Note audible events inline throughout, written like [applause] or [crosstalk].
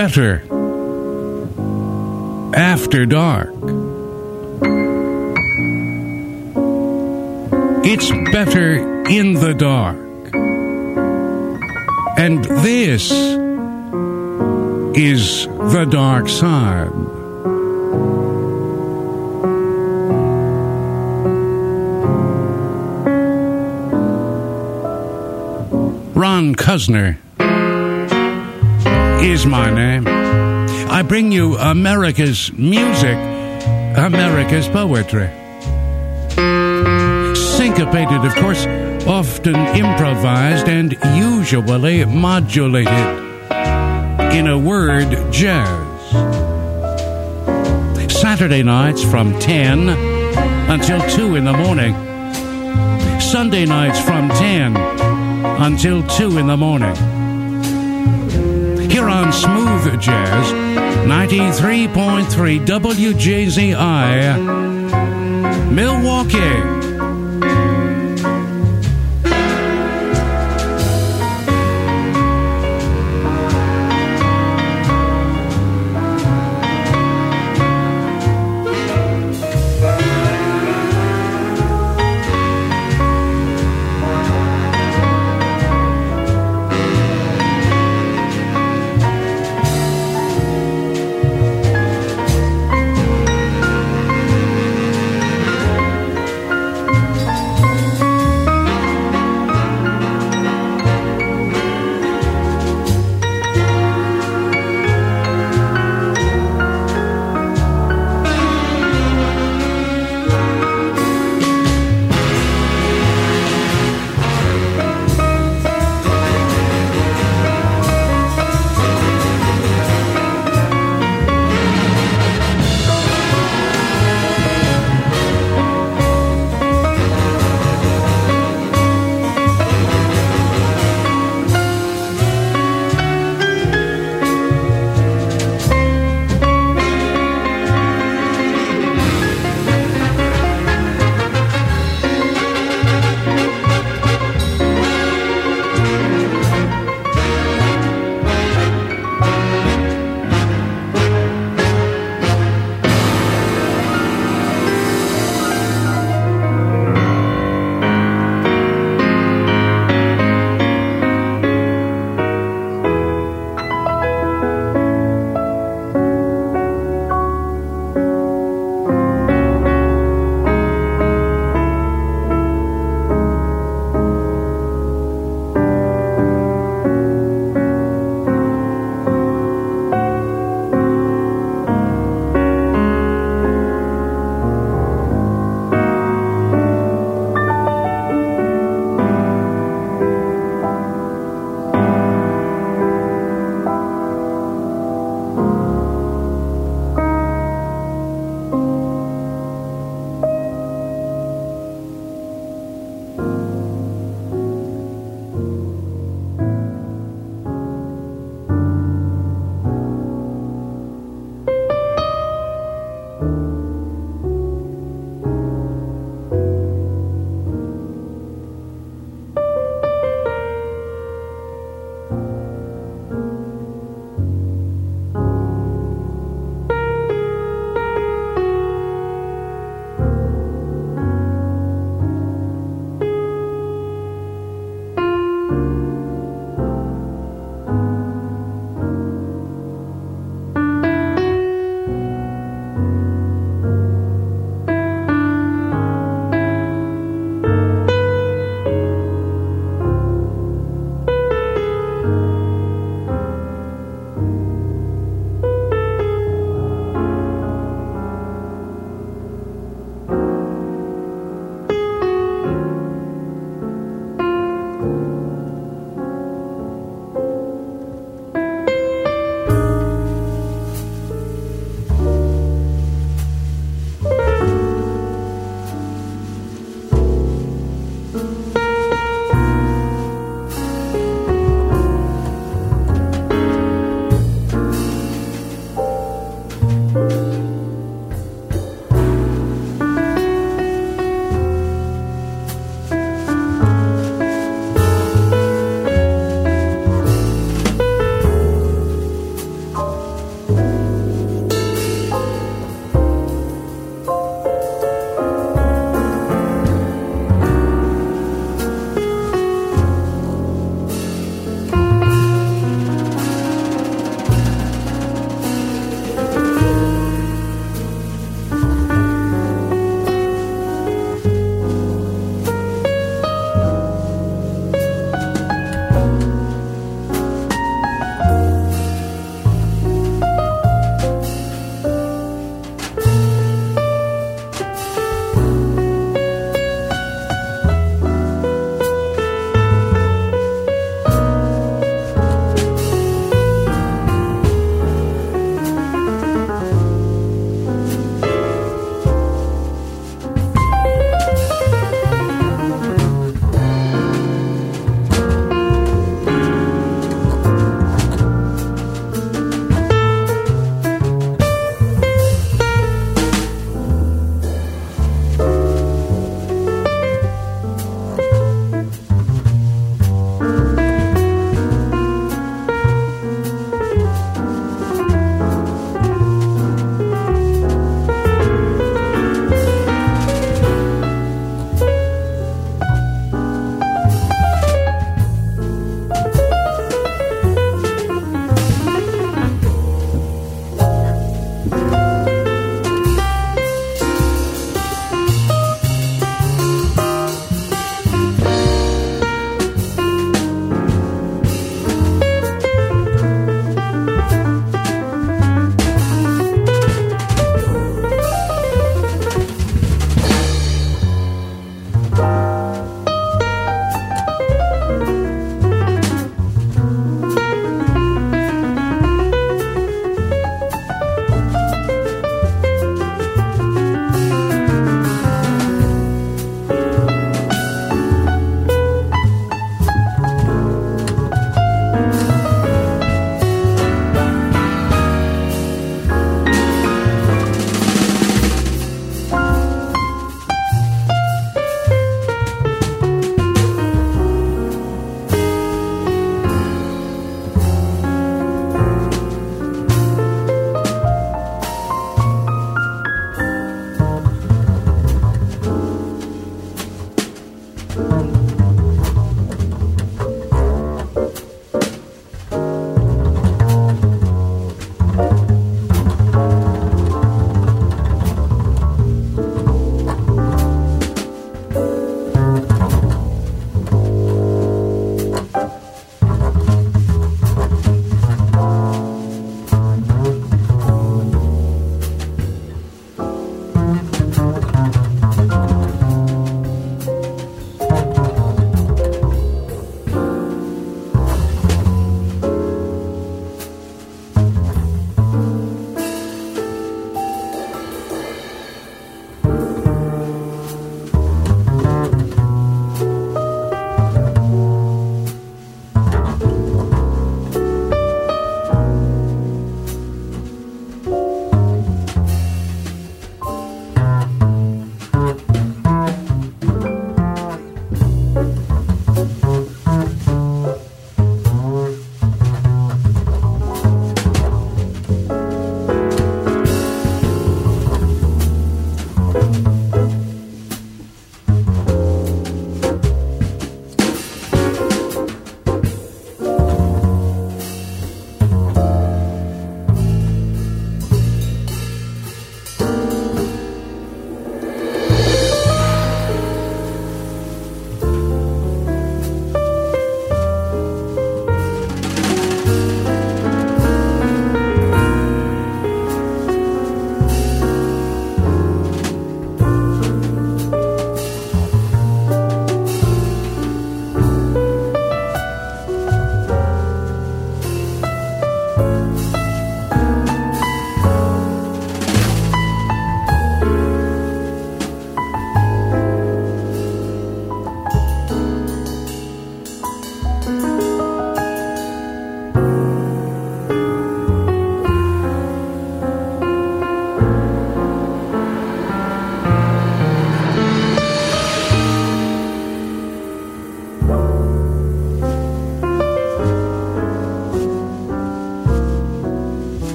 Better after dark. It's better in the dark. And this is the dark side. Ron Cuzner is my name. I bring you America's music, America's poetry. Syncopated, of course, often improvised and usually modulated. In a word, jazz. Saturday nights from 10 until 2 in the morning. Sunday nights from 10 until 2 in the morning. Here on Smooth Jazz, 93.3 WJZI, Milwaukee.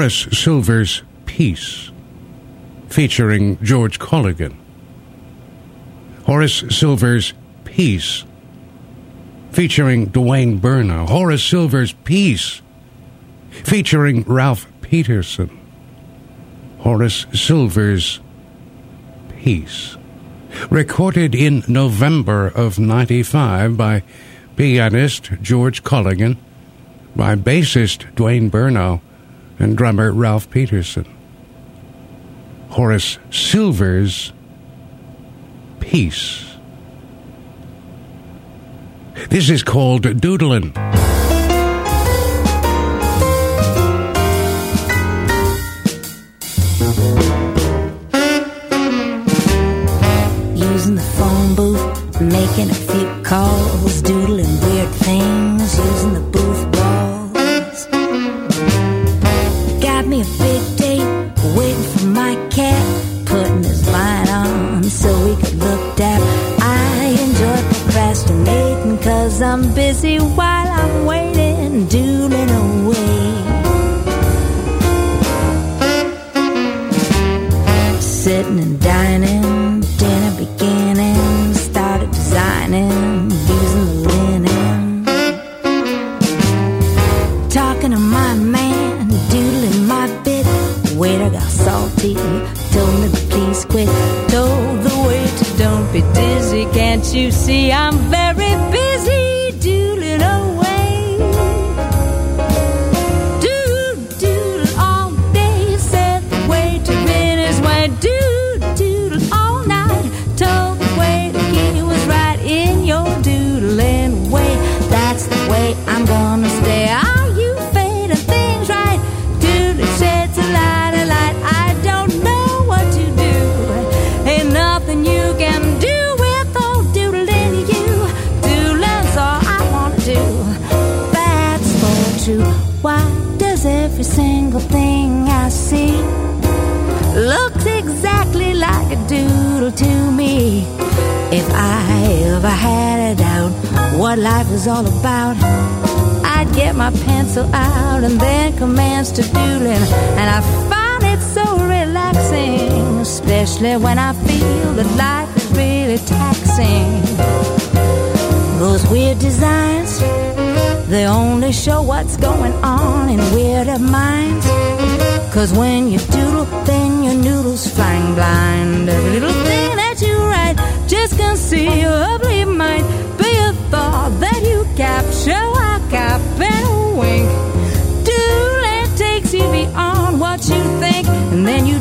Horace Silver's Peace, featuring George Colligan. Horace Silver's Peace, featuring Dwayne Burno. Horace Silver's Peace, featuring Ralph Peterson. Horace Silver's Peace, recorded in November of 95 by pianist George Colligan, by bassist Dwayne Burno, and drummer Ralph Peterson. Horace Silver's Peace. This is called Doodlin'. Using the phone booth, making a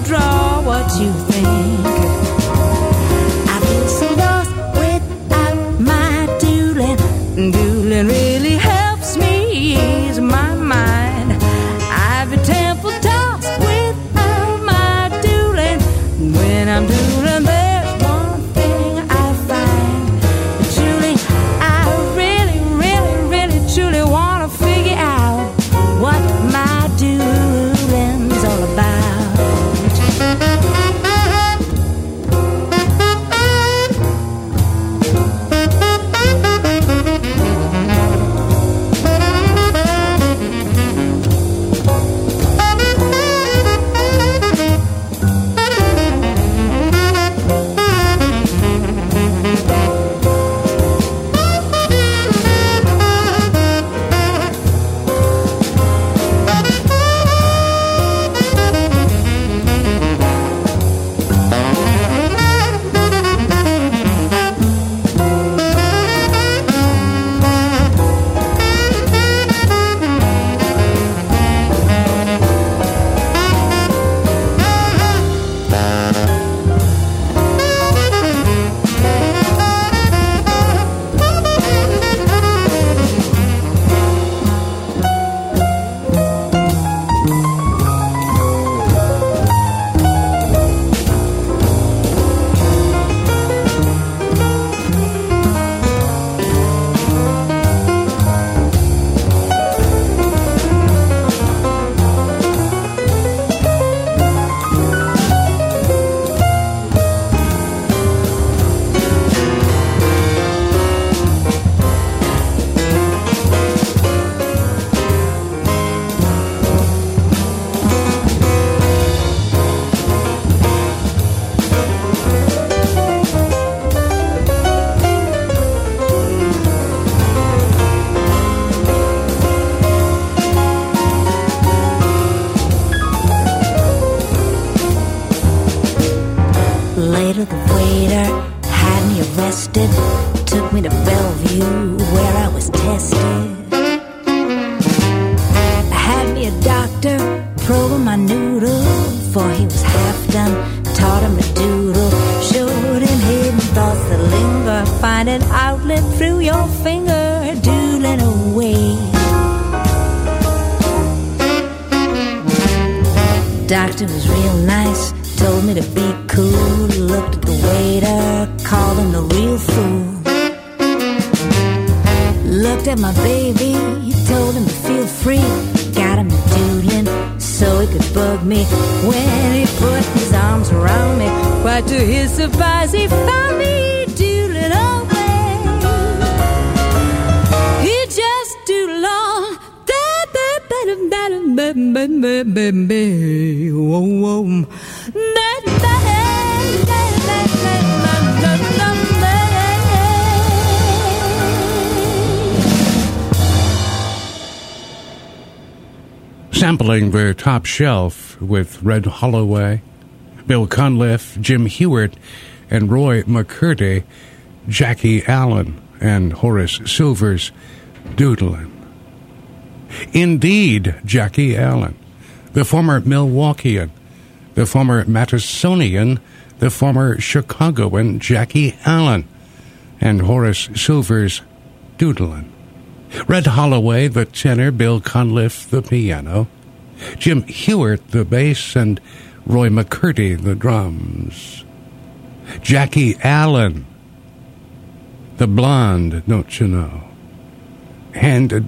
drive. later, had me arrested, took me to Bellevue. My baby, told him to feel free. Got him doodling so he could bug me. When he put his arms around me, quite to his surprise, he found top shelf with Red Holloway, Bill Cunliffe, Jim Hughart, and Roy McCurdy, Jackie Allen, and Horace Silver's Doodlin'. Indeed, Jackie Allen, the former Milwaukeean, the former Madisonian, the former Chicagoan Jackie Allen, and Horace Silver's Doodlin'. Red Holloway, the tenor, Bill Cunliffe, the piano, Jim Hughart, the bass, and Roy McCurdy, the drums. Jackie Allen, the blonde, don't you know, and a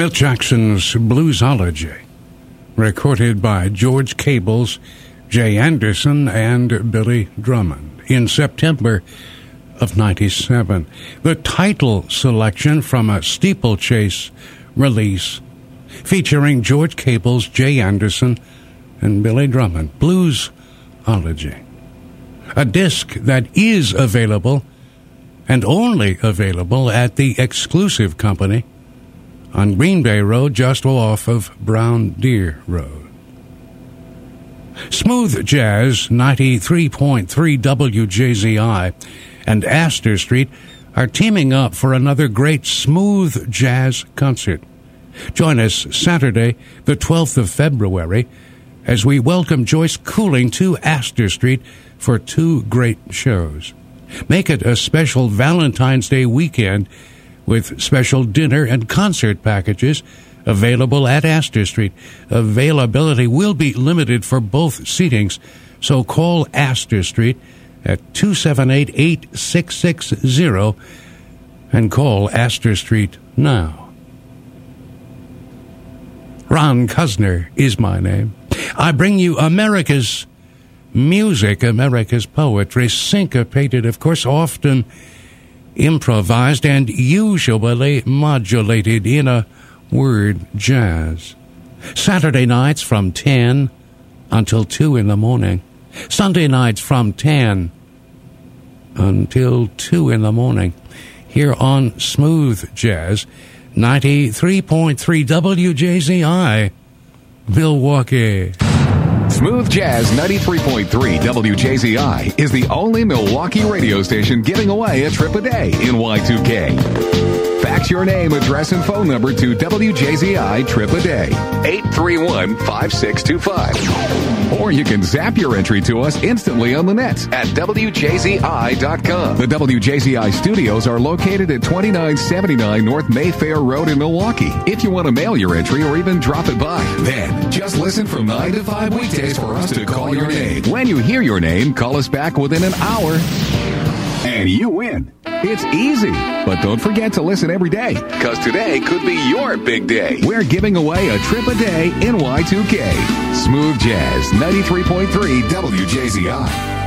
Milt Jackson's Bluesology, recorded by George Cables, Jay Anderson, and Billy Drummond in September of 97. The title selection from a steeplechase release featuring George Cables, Jay Anderson, and Billy Drummond. Bluesology. A disc that is available and only available at the exclusive company on Green Bay Road, just off of Brown Deer Road. Smooth Jazz 93.3 WJZI and Astor Street are teaming up for another great smooth jazz concert. Join us Saturday, the 12th of February, as we welcome Joyce Cooling to Astor Street for two great shows. Make it a special Valentine's Day weekend with special dinner and concert packages available at Astor Street. Availability will be limited for both seatings, so call Astor Street at 278 8660 and call Astor Street now. Ron Cuzner is my name. I bring you America's music, America's poetry, syncopated, of course, often improvised and usually modulated in a word jazz. Saturday nights from 10 until 2 in the morning. Sunday nights from 10 until 2 in the morning. Here on Smooth Jazz, 93.3 WJZI, Milwaukee. Smooth Jazz 93.3 WJZI is the only Milwaukee radio station giving away a trip a day in Y2K. Fax your name, address, and phone number to WJZI Trip a Day, 831 5625. Or you can zap your entry to us instantly on the net at WJZI.com. The WJZI studios are located at 2979 North Mayfair Road in Milwaukee. If you want to mail your entry or even drop it by, then just listen from 9 to 5 weekdays for us to call your name. When you hear your name, call us back within an hour and you win. It's easy. But don't forget to listen every day, because today could be your big day. We're giving away a trip a day in Y2K. Smooth Jazz 93.3 WJZI.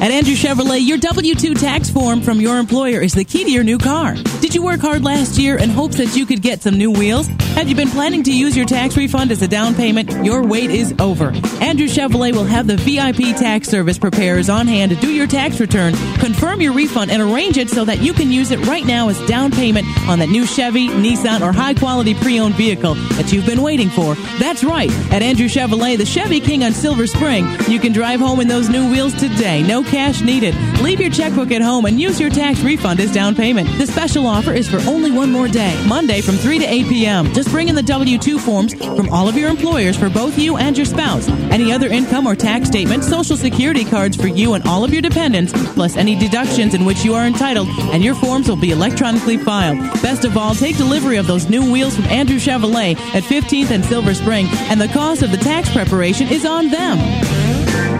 At Andrew Chevrolet, your W 2 tax form from your employer is the key to your new car. Did you work hard last year in hopes that you could get some new wheels? Have you been planning to use your tax refund as a down payment? Your wait is over. Andrew Chevrolet will have the VIP tax service preparers on hand to do your tax return, confirm your refund, and arrange it so that you can use it right now as down payment on that new Chevy, Nissan, or high quality pre owned vehicle that you've been waiting for. That's right. At Andrew Chevrolet, the Chevy King on Silver Spring, you can drive home in those new wheels today. No cash needed. Leave your checkbook at home and use your tax refund as down payment. The special offer is for only one more day, Monday from 3 to 8 p.m. Just bring in the W 2 forms from all of your employers for both you and your spouse. Any other income or tax statement, social security cards for you and all of your dependents, plus any deductions in which you are entitled, and your forms will be electronically filed. Best of all, take delivery of those new wheels from Andrew Chevrolet at 15th and Silver Spring, and the cost of the tax preparation is on them.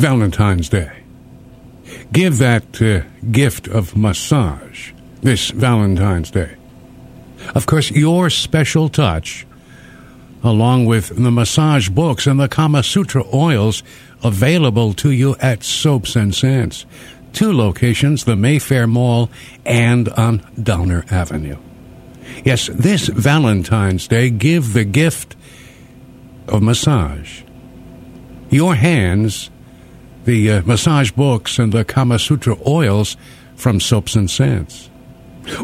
Valentine's Day. Give that uh, gift of massage this Valentine's Day. Of course, your special touch, along with the massage books and the Kama Sutra oils available to you at Soaps and Scents. Two locations, the Mayfair Mall and on Downer Avenue. Yes, this Valentine's Day, give the gift of massage. Your hands, the uh, massage books, and the Kama Sutra oils from Soaps and Scents.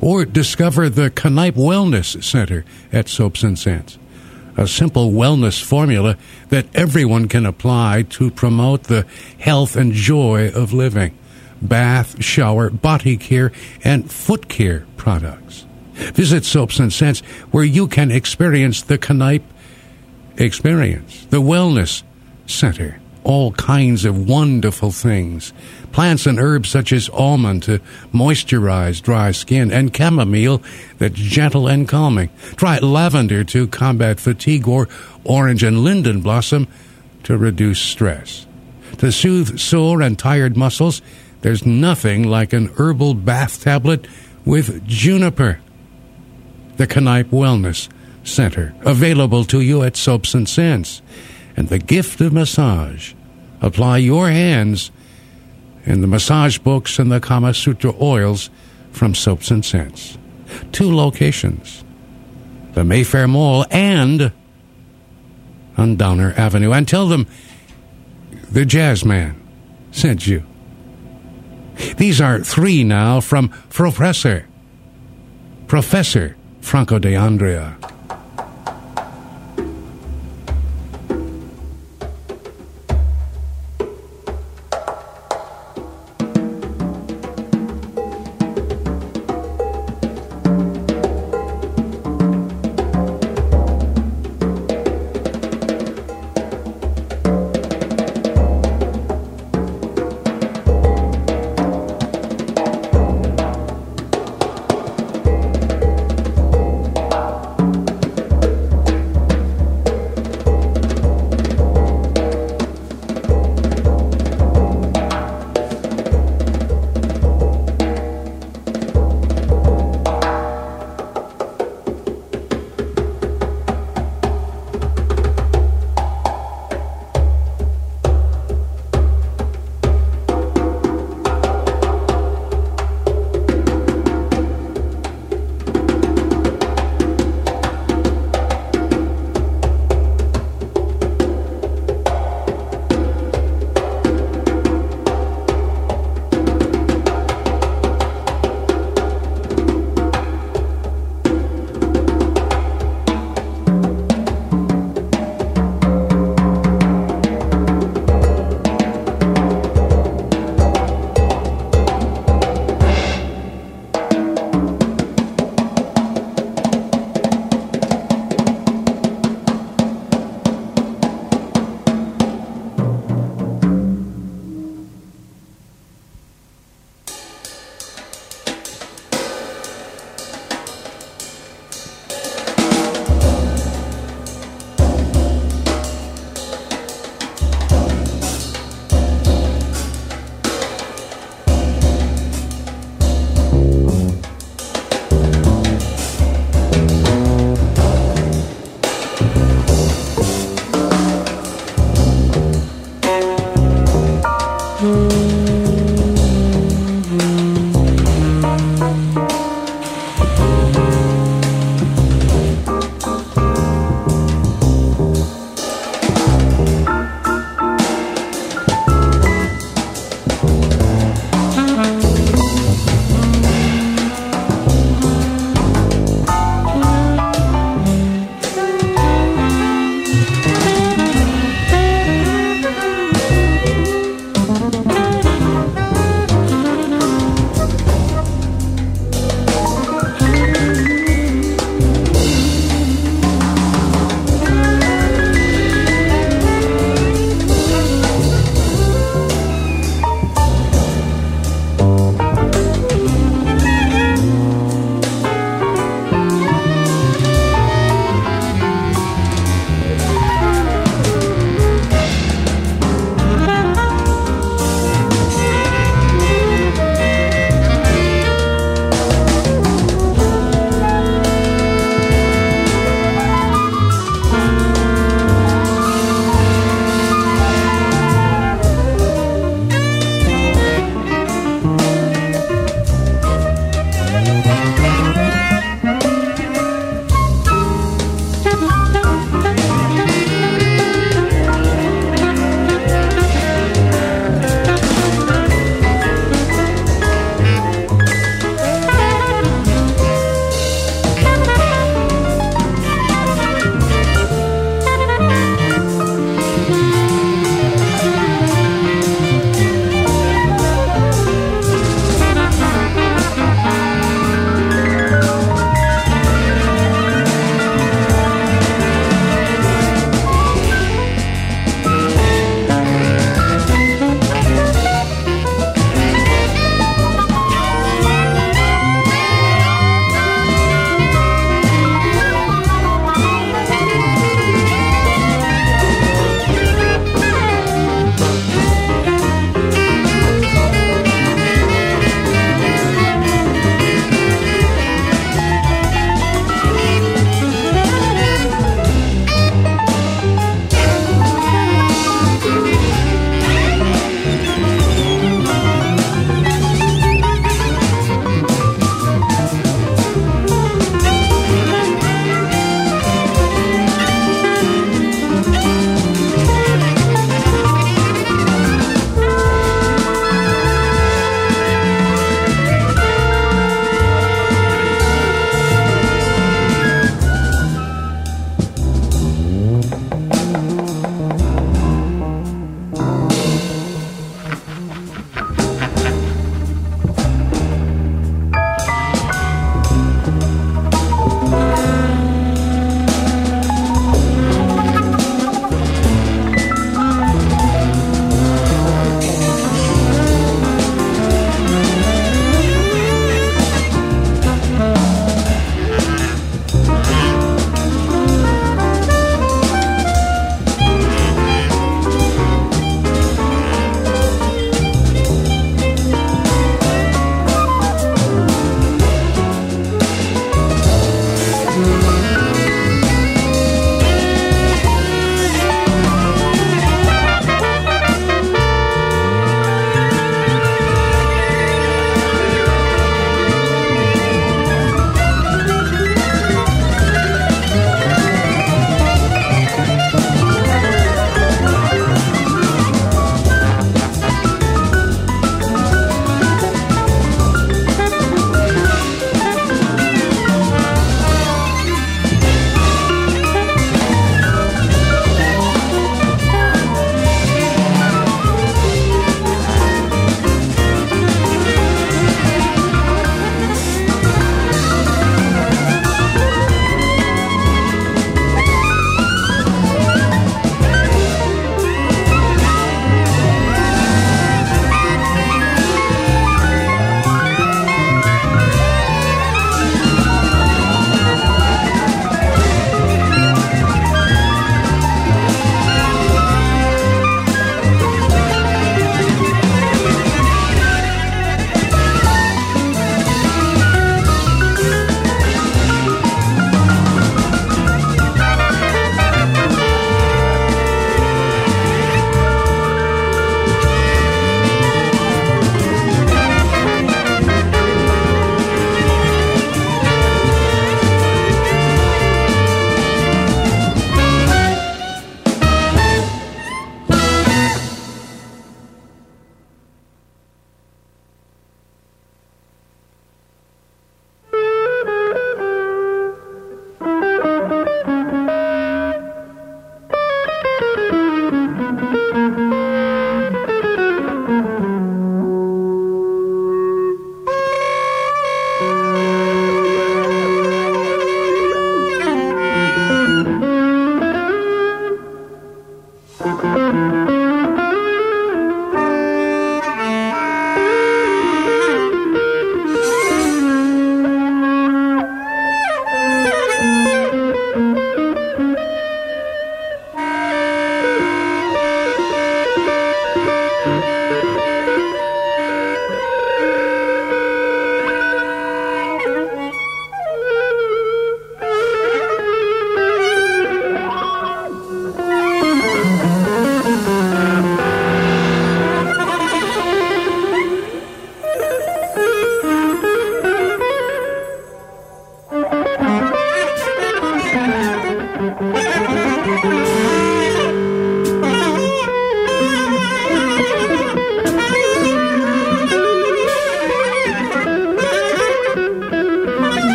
Or discover the Kneipp Wellness Center at Soaps and Scents. A simple wellness formula that everyone can apply to promote the health and joy of living. Bath, shower, body care, and foot care products. Visit Soaps and Scents where you can experience the Kneipp experience, the Wellness Center all kinds of wonderful things. Plants and herbs such as almond to moisturize dry skin, and chamomile that's gentle and calming. Try lavender to combat fatigue, or orange and linden blossom to reduce stress. To soothe sore and tired muscles, there's nothing like an herbal bath tablet with juniper. The Kneipp Wellness Center, available to you at Soaps and Scents and the gift of massage. Apply your hands in the massage books and the Kama Sutra oils from Soaps and Scents. Two locations the Mayfair Mall and on Downer Avenue. And tell them the Jazz Man sent you. These are three now from Professor, Professor Franco D'Andrea.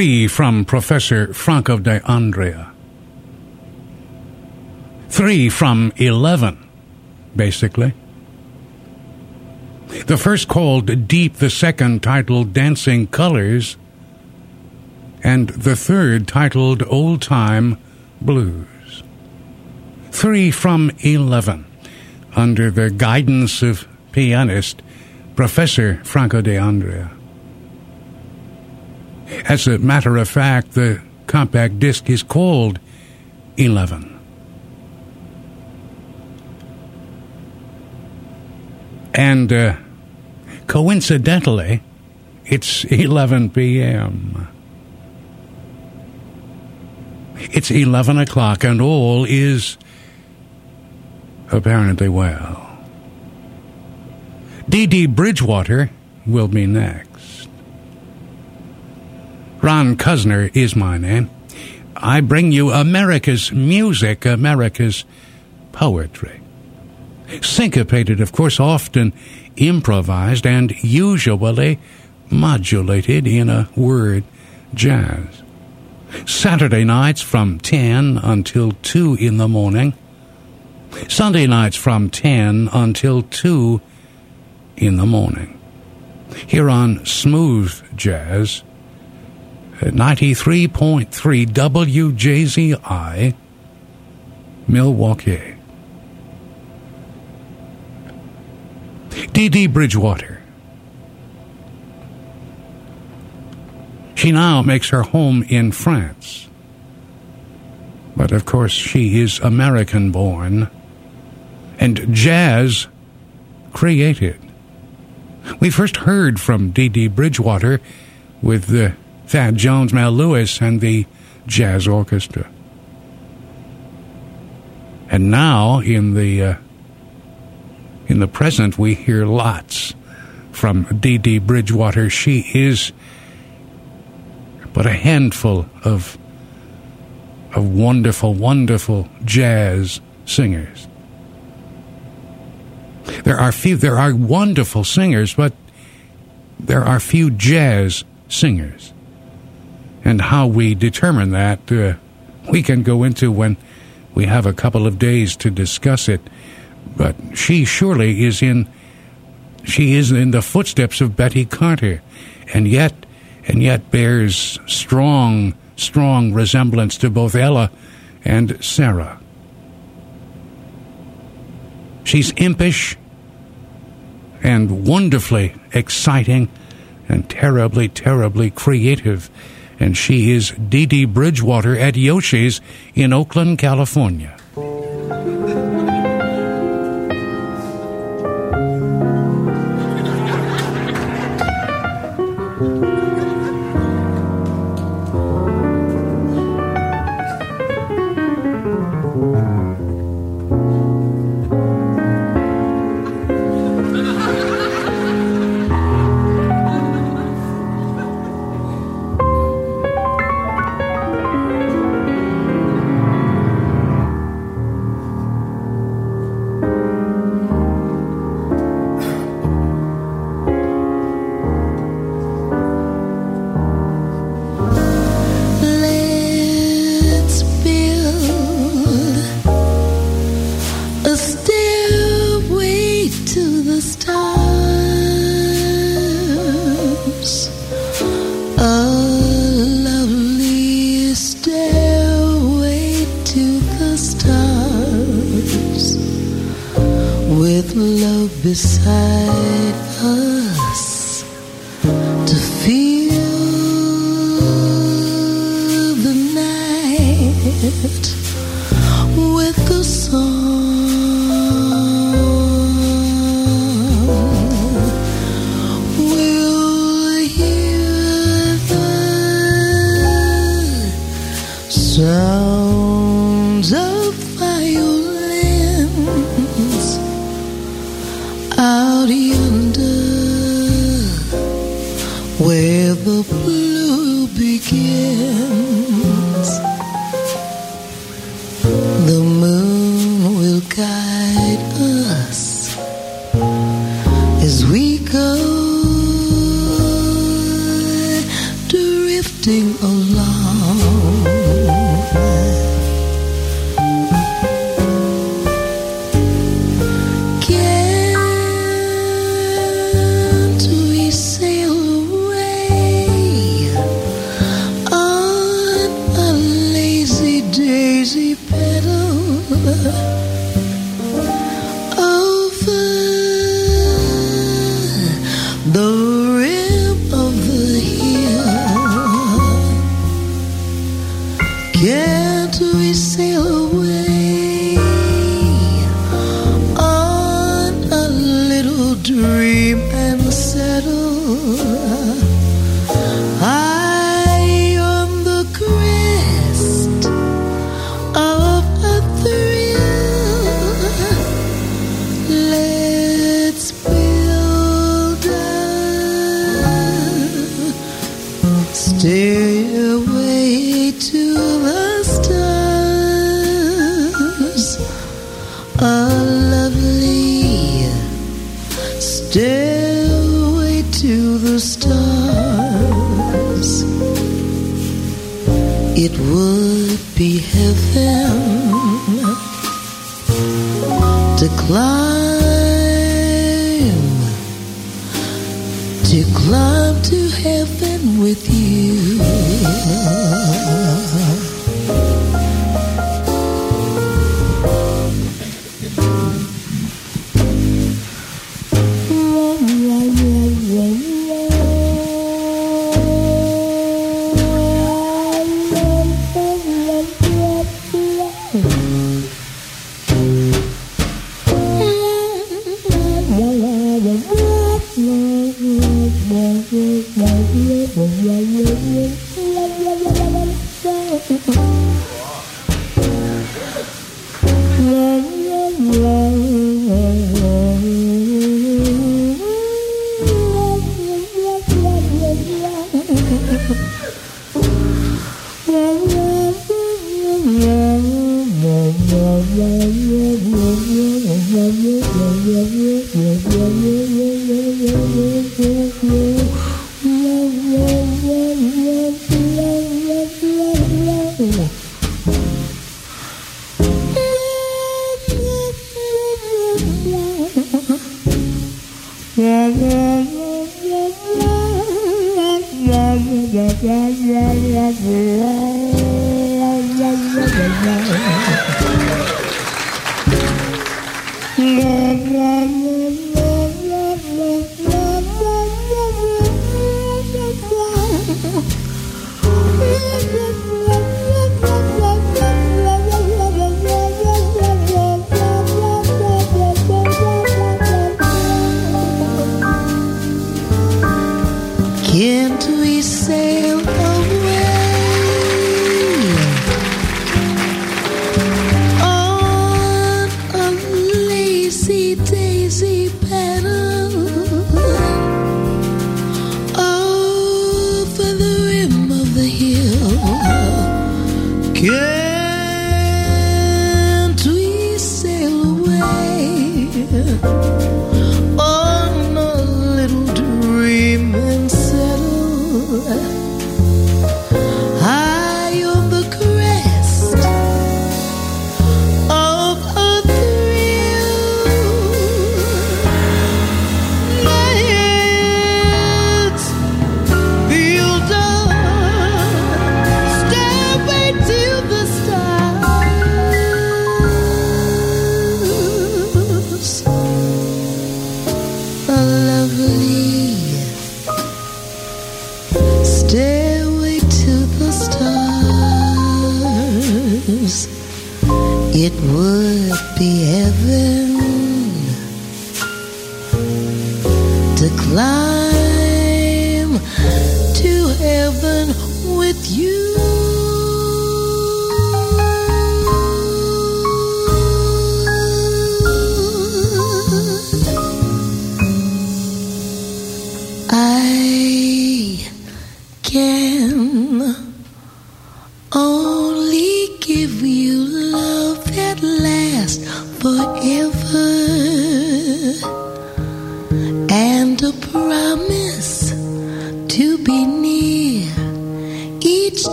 Three from Professor Franco de Andrea. Three from 11, basically. The first called Deep, the second titled Dancing Colors, and the third titled Old Time Blues. Three from 11, under the guidance of pianist Professor Franco D'Andrea. As a matter of fact, the compact disc is called 11. And uh, coincidentally, it's [laughs] 11 p.m. It's 11 o'clock, and all is apparently well. Dee Bridgewater will be next. Ron Cuzner is my name. I bring you America's music, America's poetry. Syncopated, of course, often improvised and usually modulated in a word jazz. Saturday nights from 10 until 2 in the morning. Sunday nights from 10 until 2 in the morning. Here on Smooth Jazz, at 93.3 WJZI, Milwaukee. Dee Bridgewater. She now makes her home in France. But of course, she is American born and jazz created. We first heard from Dee Bridgewater with the Thad Jones, Mel Lewis, and the Jazz Orchestra. And now, in the uh, in the present, we hear lots from Dee Dee Bridgewater. She is but a handful of of wonderful, wonderful jazz singers. There are few. There are wonderful singers, but there are few jazz singers. And how we determine that, uh, we can go into when we have a couple of days to discuss it. But she surely is in. She is in the footsteps of Betty Carter, and yet, and yet bears strong, strong resemblance to both Ella and Sarah. She's impish and wonderfully exciting and terribly, terribly creative. And she is Dee Dee Bridgewater at Yoshi's in Oakland, California.